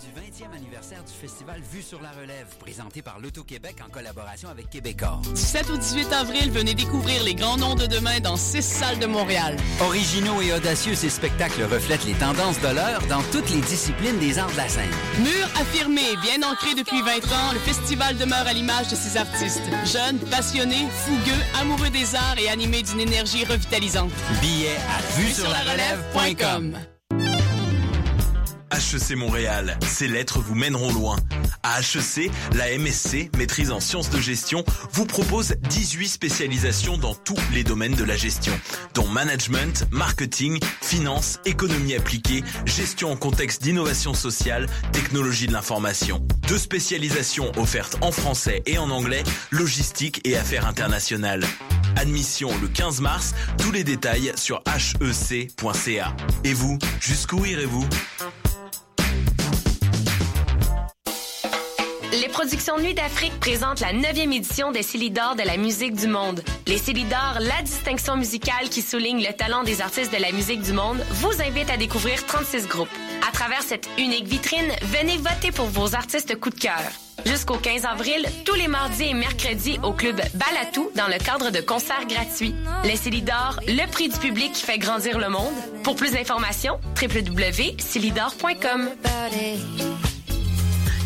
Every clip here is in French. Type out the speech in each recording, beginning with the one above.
du 20e anniversaire du festival Vue sur la Relève, présenté par l'Auto-Québec en collaboration avec Québecor. Du 7 au 18 avril, venez découvrir les grands noms de demain dans six salles de Montréal. Originaux et audacieux, ces spectacles reflètent les tendances de l'heure dans toutes les disciplines des arts de la scène. Mur affirmé, bien ancré depuis 20 ans, le festival demeure à l'image de ses artistes. Jeunes, passionnés, fougueux, amoureux des arts et animés d'une énergie revitalisante. Billets à vue sur la relève.com. HEC Montréal, ces lettres vous mèneront loin. À HEC, la MSC, maîtrise en sciences de gestion, vous propose 18 spécialisations dans tous les domaines de la gestion, dont management, marketing, finance, économie appliquée, gestion en contexte d'innovation sociale, technologie de l'information. Deux spécialisations offertes en français et en anglais, logistique et affaires internationales. Admission le 15 mars, tous les détails sur hec.ca. Et vous, jusqu'où irez-vous? Productions Nuit d'Afrique présentent la 9e édition des Célidors de la musique du monde. Les Célidors, la distinction musicale qui souligne le talent des artistes de la musique du monde, vous invite à découvrir 36 groupes. À travers cette unique vitrine, venez voter pour vos artistes coup de cœur. Jusqu'au 15 avril, tous les mardis et mercredis au club Balatou dans le cadre de concerts gratuits. Les Célidors, le prix du public qui fait grandir le monde. Pour plus d'informations, www.célidor.com.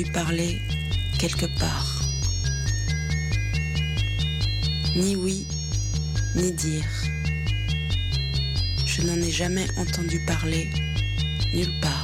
Parler quelque part. Ni oui, ni dire. Je n'en ai jamais entendu parler nulle part.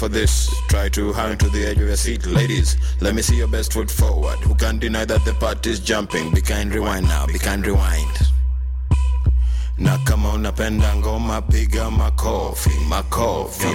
for this. Try to hang to the edge of your seat, ladies. Let me see your best foot forward. Who can deny that the party's jumping? Be kind, rewind now. Be kind, rewind. Na kama unapenda ngoma piga makofi, makofi, makofi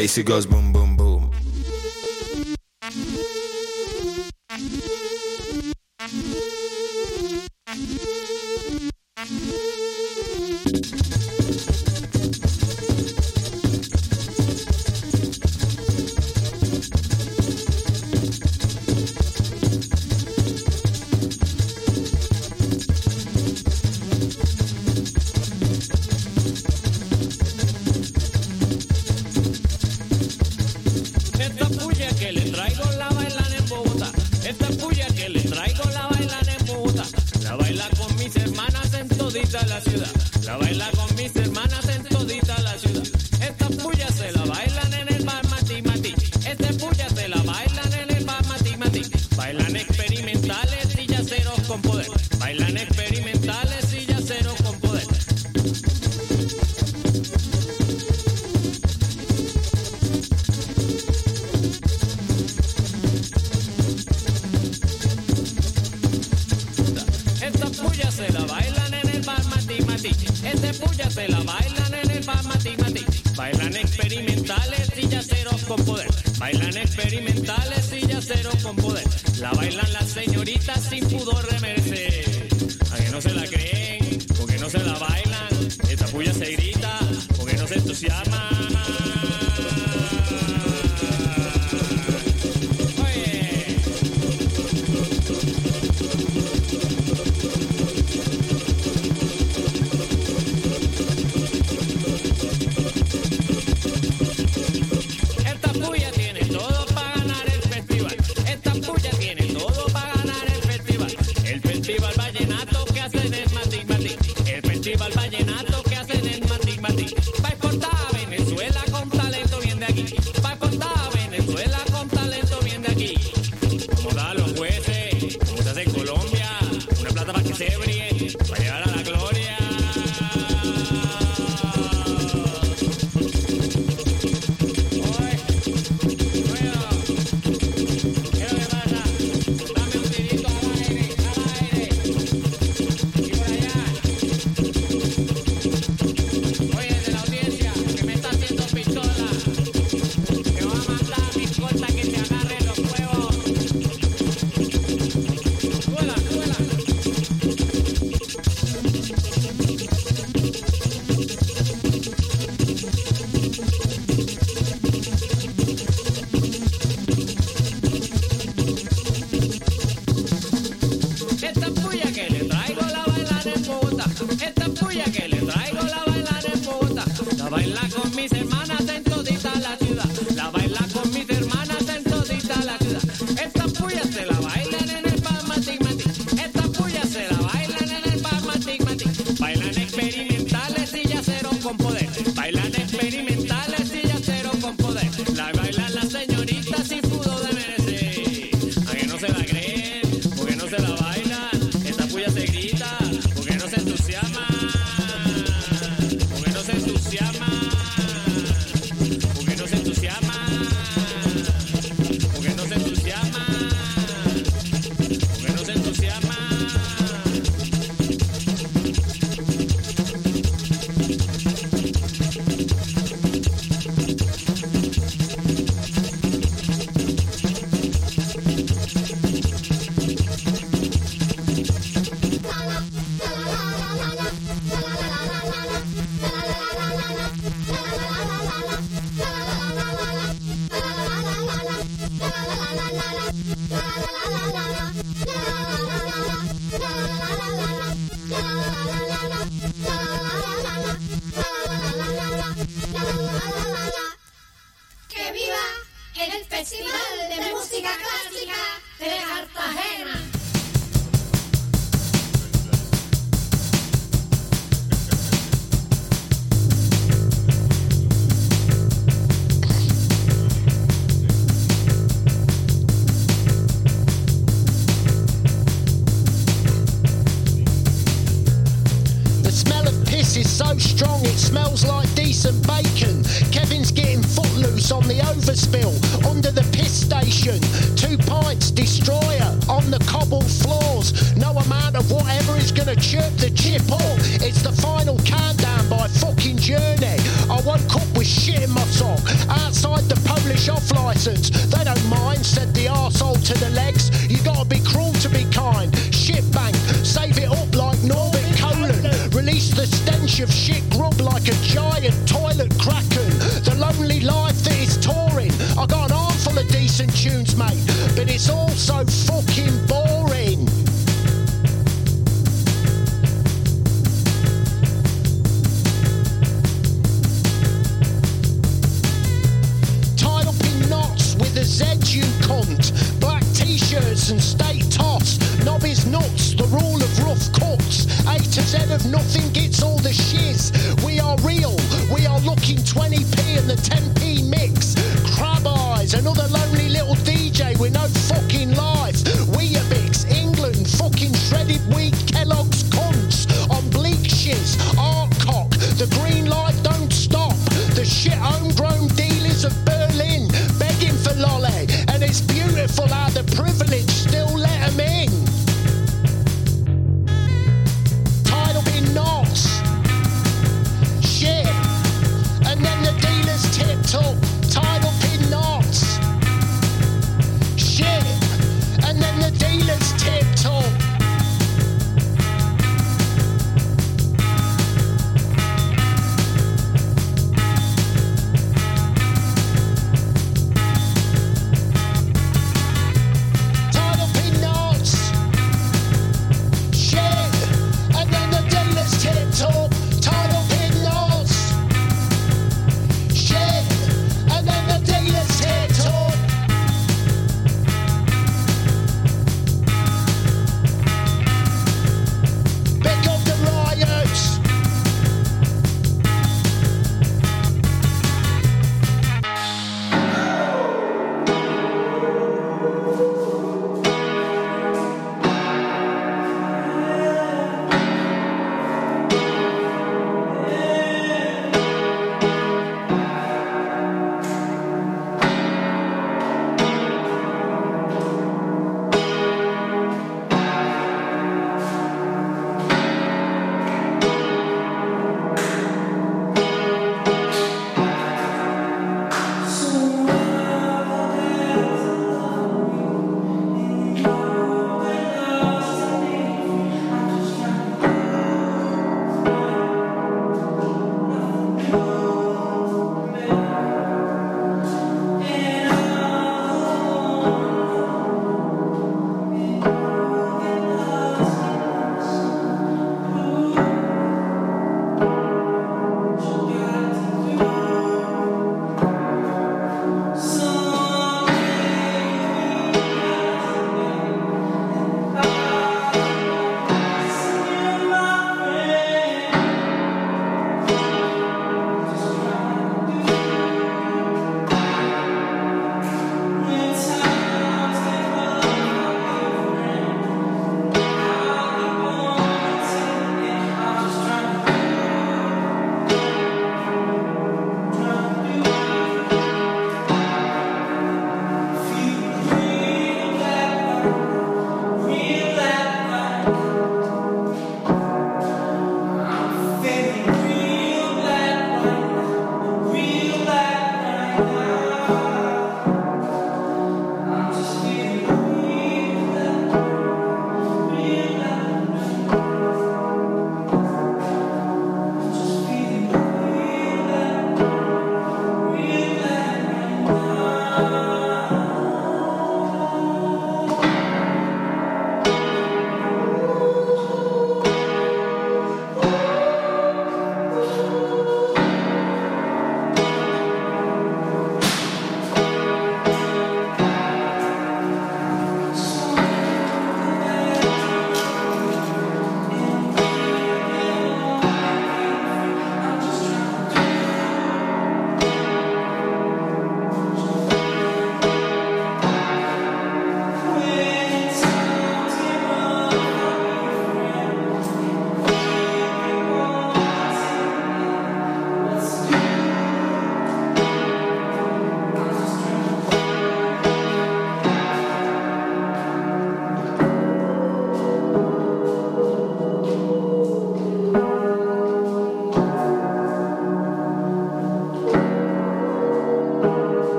It goes boom. disfruta la ciudad, la baila conmigo.